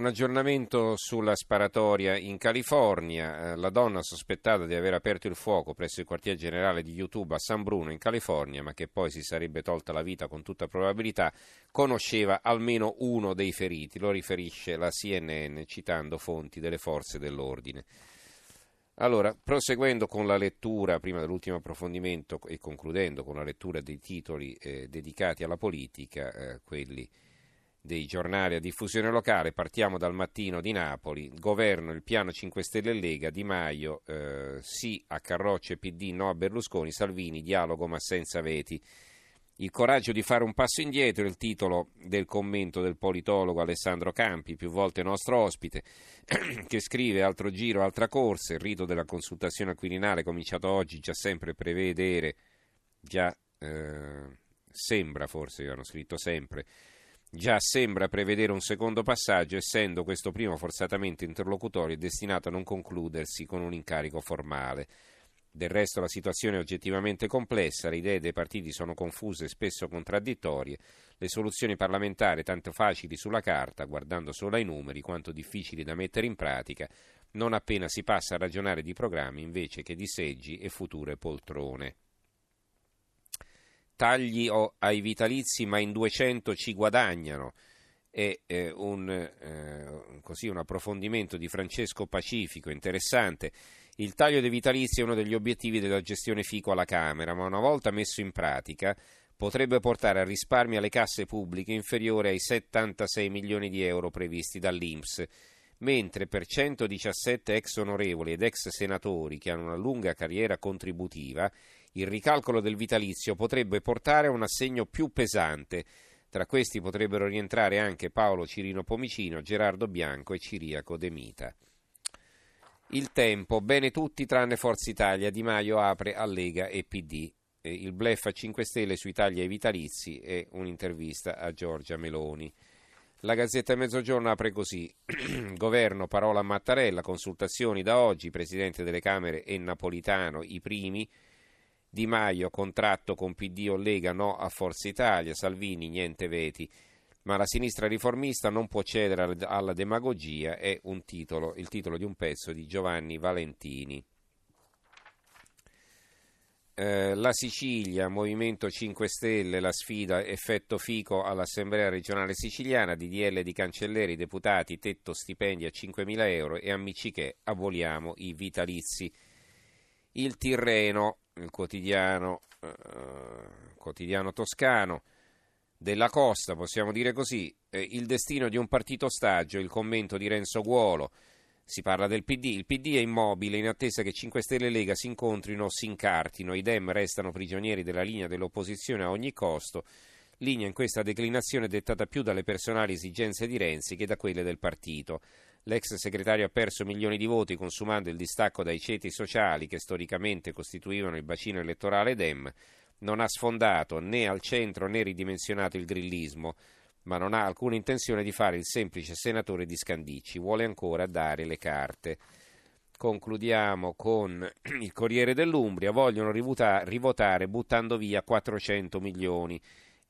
Un aggiornamento sulla sparatoria in California. Eh, la donna sospettata di aver aperto il fuoco presso il quartier generale di YouTube a San Bruno in California, ma che poi si sarebbe tolta la vita con tutta probabilità, conosceva almeno uno dei feriti. Lo riferisce la CNN citando fonti delle forze dell'ordine. Allora, proseguendo con la lettura, prima dell'ultimo approfondimento e concludendo con la lettura dei titoli eh, dedicati alla politica, eh, quelli dei giornali a diffusione locale. Partiamo dal mattino di Napoli. Governo, il piano 5 Stelle Lega, Di Maio, eh, sì a Carroccio e PD, no a Berlusconi, Salvini, dialogo ma senza veti. Il coraggio di fare un passo indietro il titolo del commento del politologo Alessandro Campi, più volte nostro ospite, che scrive altro giro, altra corsa, il rito della consultazione al Quirinale cominciato oggi già sempre prevedere, già eh, sembra forse, hanno scritto sempre, Già sembra prevedere un secondo passaggio, essendo questo primo forzatamente interlocutorio destinato a non concludersi con un incarico formale. Del resto la situazione è oggettivamente complessa, le idee dei partiti sono confuse e spesso contraddittorie, le soluzioni parlamentari tanto facili sulla carta, guardando solo ai numeri, quanto difficili da mettere in pratica, non appena si passa a ragionare di programmi invece che di seggi e future poltrone tagli ai vitalizi ma in 200 ci guadagnano è eh, un, eh, così, un approfondimento di Francesco Pacifico interessante. Il taglio dei vitalizi è uno degli obiettivi della gestione FICO alla Camera, ma una volta messo in pratica potrebbe portare a risparmi alle casse pubbliche inferiore ai 76 milioni di euro previsti dall'Inps, mentre per 117 ex onorevoli ed ex senatori che hanno una lunga carriera contributiva il ricalcolo del vitalizio potrebbe portare a un assegno più pesante. Tra questi potrebbero rientrare anche Paolo Cirino Pomicino, Gerardo Bianco e Ciriaco De Mita. Il tempo, bene tutti tranne Forza Italia, Di Maio apre a Lega e PD. Il blef a 5 Stelle sui tagli ai vitalizi e un'intervista a Giorgia Meloni. La Gazzetta Mezzogiorno apre così: Governo, parola a Mattarella, consultazioni da oggi, Presidente delle Camere e Napolitano, i primi. Di Maio, contratto con PD o Lega, no a Forza Italia, Salvini, niente veti. Ma la sinistra riformista non può cedere alla demagogia, è titolo, il titolo di un pezzo di Giovanni Valentini. Eh, la Sicilia, Movimento 5 Stelle, la sfida effetto fico all'Assemblea regionale siciliana, DDL di cancelleri, deputati, tetto stipendi a 5.000 euro e amici che aboliamo i vitalizi. Il Tirreno, il quotidiano, eh, quotidiano toscano della Costa, possiamo dire così, eh, il destino di un partito ostaggio, il commento di Renzo Guolo, si parla del PD, il PD è immobile in attesa che 5 Stelle e Lega si incontrino o si incartino, i Dem restano prigionieri della linea dell'opposizione a ogni costo, linea in questa declinazione dettata più dalle personali esigenze di Renzi che da quelle del partito. L'ex segretario ha perso milioni di voti consumando il distacco dai ceti sociali che storicamente costituivano il bacino elettorale Dem, non ha sfondato né al centro né ridimensionato il grillismo, ma non ha alcuna intenzione di fare il semplice senatore di Scandicci, vuole ancora dare le carte. Concludiamo con il Corriere dell'Umbria, vogliono rivotare buttando via 400 milioni.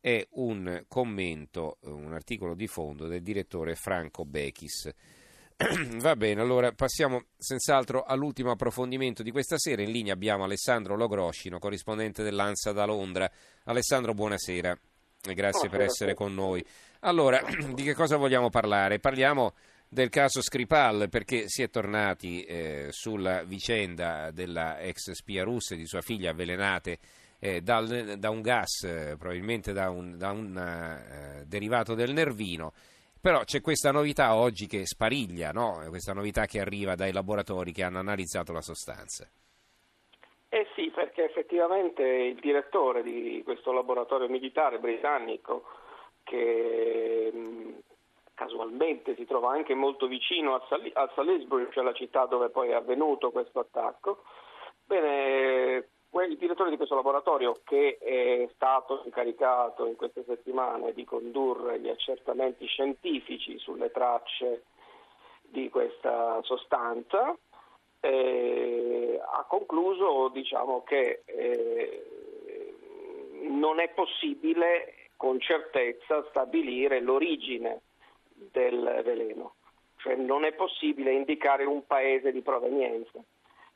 È un commento, un articolo di fondo del direttore Franco Bechis. Va bene, allora passiamo senz'altro all'ultimo approfondimento di questa sera. In linea abbiamo Alessandro Logroscino, corrispondente dell'ANSA da Londra. Alessandro, buonasera e grazie per essere con noi. Allora, di che cosa vogliamo parlare? Parliamo del caso Skripal perché si è tornati eh, sulla vicenda della ex spia russa e di sua figlia avvelenate eh, dal, da un gas, eh, probabilmente da un, da un eh, derivato del nervino. Però c'è questa novità oggi che spariglia, no? questa novità che arriva dai laboratori che hanno analizzato la sostanza. Eh sì, perché effettivamente il direttore di questo laboratorio militare britannico, che mh, casualmente si trova anche molto vicino a, a Salisbury, cioè la città dove poi è avvenuto questo attacco, bene, il direttore di questo laboratorio che è stato incaricato in queste settimane di condurre gli accertamenti scientifici sulle tracce di questa sostanza eh, ha concluso diciamo, che eh, non è possibile con certezza stabilire l'origine del veleno. cioè non è possibile indicare un paese di provenienza.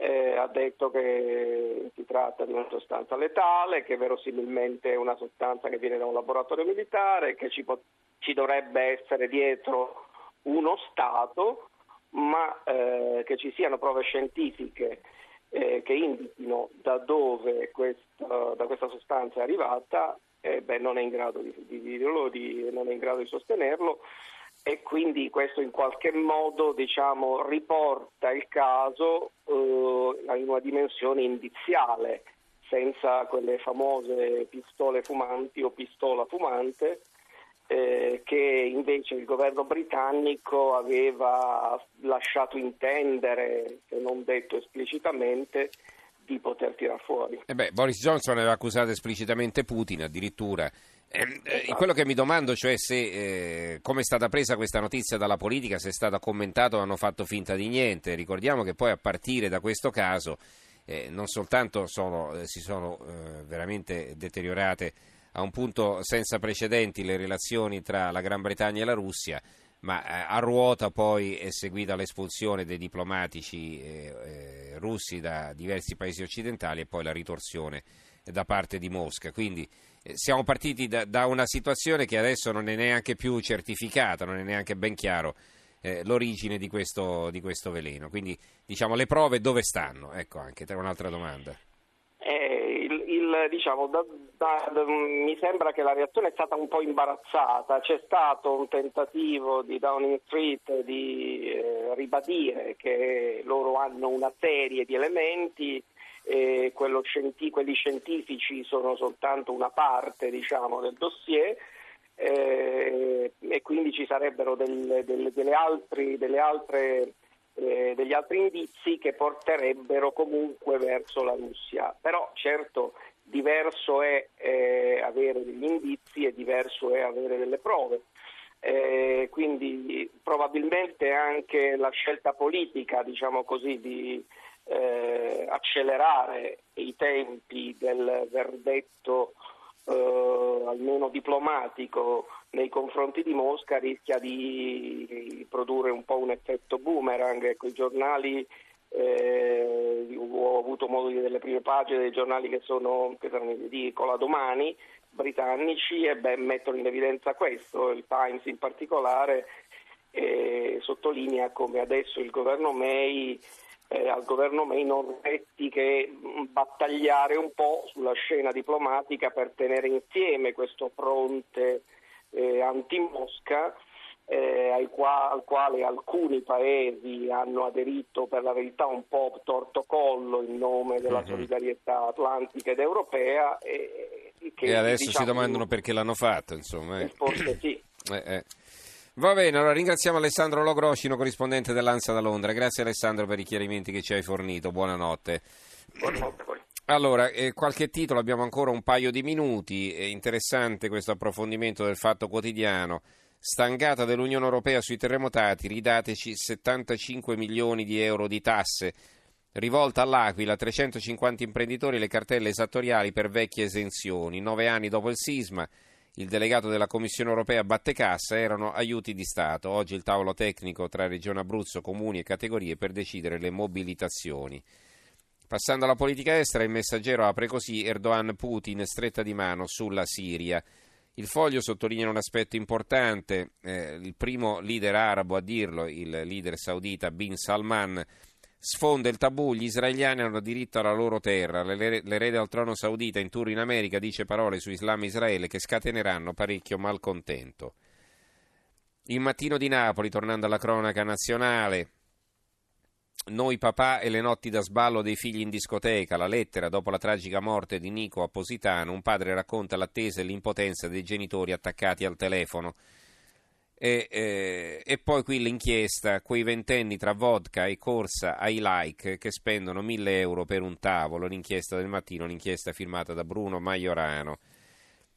Eh, ha detto che si tratta di una sostanza letale, che verosimilmente è una sostanza che viene da un laboratorio militare, che ci, po- ci dovrebbe essere dietro uno Stato, ma eh, che ci siano prove scientifiche eh, che indichino da dove questa, da questa sostanza è arrivata, eh, beh, non, è di, di, di, non è in grado di sostenerlo e quindi questo in qualche modo diciamo, riporta il caso eh, in una dimensione indiziale, senza quelle famose pistole fumanti o pistola fumante eh, che invece il governo britannico aveva lasciato intendere, se non detto esplicitamente, di poter tirar fuori. Eh beh, Boris Johnson aveva accusato esplicitamente Putin addirittura eh, eh, quello che mi domando, cioè se eh, come è stata presa questa notizia dalla politica, se è stata commentata o hanno fatto finta di niente. Ricordiamo che poi a partire da questo caso eh, non soltanto sono, eh, si sono eh, veramente deteriorate a un punto senza precedenti le relazioni tra la Gran Bretagna e la Russia, ma a ruota poi è seguita l'espulsione dei diplomatici russi da diversi paesi occidentali e poi la ritorsione da parte di Mosca. Quindi siamo partiti da, da, una situazione che adesso non è neanche più certificata, non è neanche ben chiaro eh, l'origine di questo, di questo, veleno. Quindi diciamo le prove dove stanno? Ecco anche un'altra domanda. Eh, diciamo, da, da, mi sembra che la reazione è stata un po' imbarazzata, c'è stato un tentativo di Downing Street di eh, ribadire che loro hanno una serie di elementi eh, scienti- quelli scientifici sono soltanto una parte diciamo, del dossier eh, e quindi ci sarebbero del, del, delle altri, delle altre, eh, degli altri indizi che porterebbero comunque verso la Russia. Però certo diverso è eh, avere degli indizi e diverso è avere delle prove. Eh, quindi probabilmente anche la scelta politica, diciamo così, di, eh, accelerare i tempi del verdetto eh, almeno diplomatico nei confronti di Mosca rischia di produrre un po' un effetto boomerang. Ecco, I giornali, eh, ho avuto modo di vedere le prime pagine dei giornali che sono, che sono di Cola Domani, britannici, e beh, mettono in evidenza questo, il Times in particolare, eh, sottolinea come adesso il governo May eh, al governo May non resti che mm, battagliare un po' sulla scena diplomatica per tenere insieme questo fronte eh, anti-Mosca eh, qua- al quale alcuni paesi hanno aderito per la verità un po' torto collo in nome della mm-hmm. solidarietà atlantica ed europea. E, che, e adesso diciamo, si domandano perché l'hanno fatto, insomma. Eh. Forse sì. Va bene, allora ringraziamo Alessandro Logroscino, corrispondente dell'Ansa da Londra. Grazie Alessandro per i chiarimenti che ci hai fornito. Buonanotte. Buonanotte poi. Allora, eh, qualche titolo, abbiamo ancora un paio di minuti. È interessante questo approfondimento del Fatto Quotidiano. Stangata dell'Unione Europea sui terremotati, ridateci 75 milioni di euro di tasse. Rivolta all'Aquila, 350 imprenditori le cartelle esattoriali per vecchie esenzioni. Nove anni dopo il sisma il delegato della Commissione europea batte cassa, erano aiuti di Stato. Oggi il tavolo tecnico tra Regione Abruzzo, comuni e categorie per decidere le mobilitazioni. Passando alla politica estera, il messaggero apre così Erdogan-Putin stretta di mano sulla Siria. Il foglio sottolinea un aspetto importante, eh, il primo leader arabo a dirlo, il leader saudita Bin Salman, Sfonda il tabù, gli israeliani hanno diritto alla loro terra. L'erede al trono saudita in tour in America dice parole su Islam e Israele che scateneranno parecchio malcontento. Il mattino di Napoli, tornando alla cronaca nazionale, noi papà e le notti da sballo dei figli in discoteca, la lettera dopo la tragica morte di Nico a Positano, un padre racconta l'attesa e l'impotenza dei genitori attaccati al telefono. E, eh, e, poi qui l'inchiesta, quei ventenni tra vodka e corsa ai like che spendono mille euro per un tavolo, l'inchiesta del mattino, l'inchiesta firmata da Bruno Maiorano.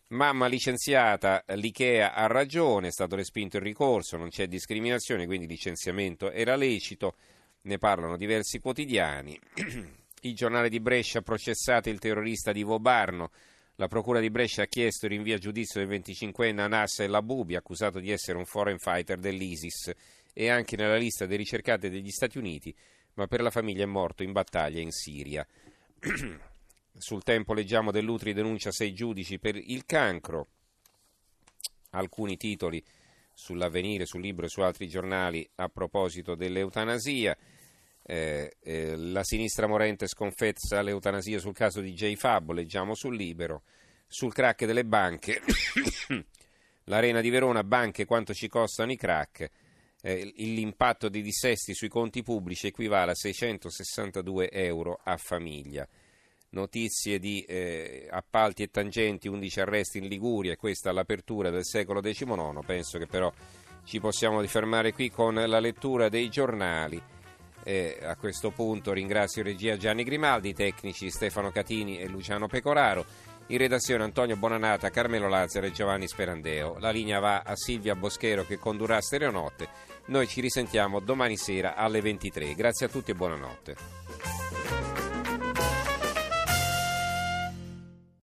Mamma licenziata, l'IKEA ha ragione, è stato respinto il ricorso, non c'è discriminazione, quindi il licenziamento era lecito, ne parlano diversi quotidiani. il giornale di Brescia processato il terrorista di Vobarno, la Procura di Brescia ha chiesto il rinvio a giudizio del 25enne Anas El Abubi, accusato di essere un foreign fighter dell'ISIS è anche nella lista dei ricercati degli Stati Uniti, ma per la famiglia è morto in battaglia in Siria. Sul tempo leggiamo dell'Utri denuncia sei giudici per il cancro. Alcuni titoli sull'avvenire, sul libro e su altri giornali a proposito dell'eutanasia. Eh, eh, la sinistra morente sconfezza l'eutanasia sul caso di J. Fabbo, leggiamo sul libero. Sul crack delle banche, l'Arena di Verona, banche quanto ci costano i crack. Eh, l'impatto dei dissesti sui conti pubblici equivale a 662 euro a famiglia. Notizie di eh, appalti e tangenti, 11 arresti in Liguria, questa è l'apertura del secolo XIX. Penso che però ci possiamo fermare qui con la lettura dei giornali. Eh, a questo punto ringrazio regia Gianni Grimaldi, tecnici Stefano Catini e Luciano Pecoraro. In redazione Antonio Bonanata, Carmelo Lazzaro e Giovanni Sperandeo. La linea va a Silvia Boschero che condurrà Stereonotte. Noi ci risentiamo domani sera alle 23. Grazie a tutti e buonanotte.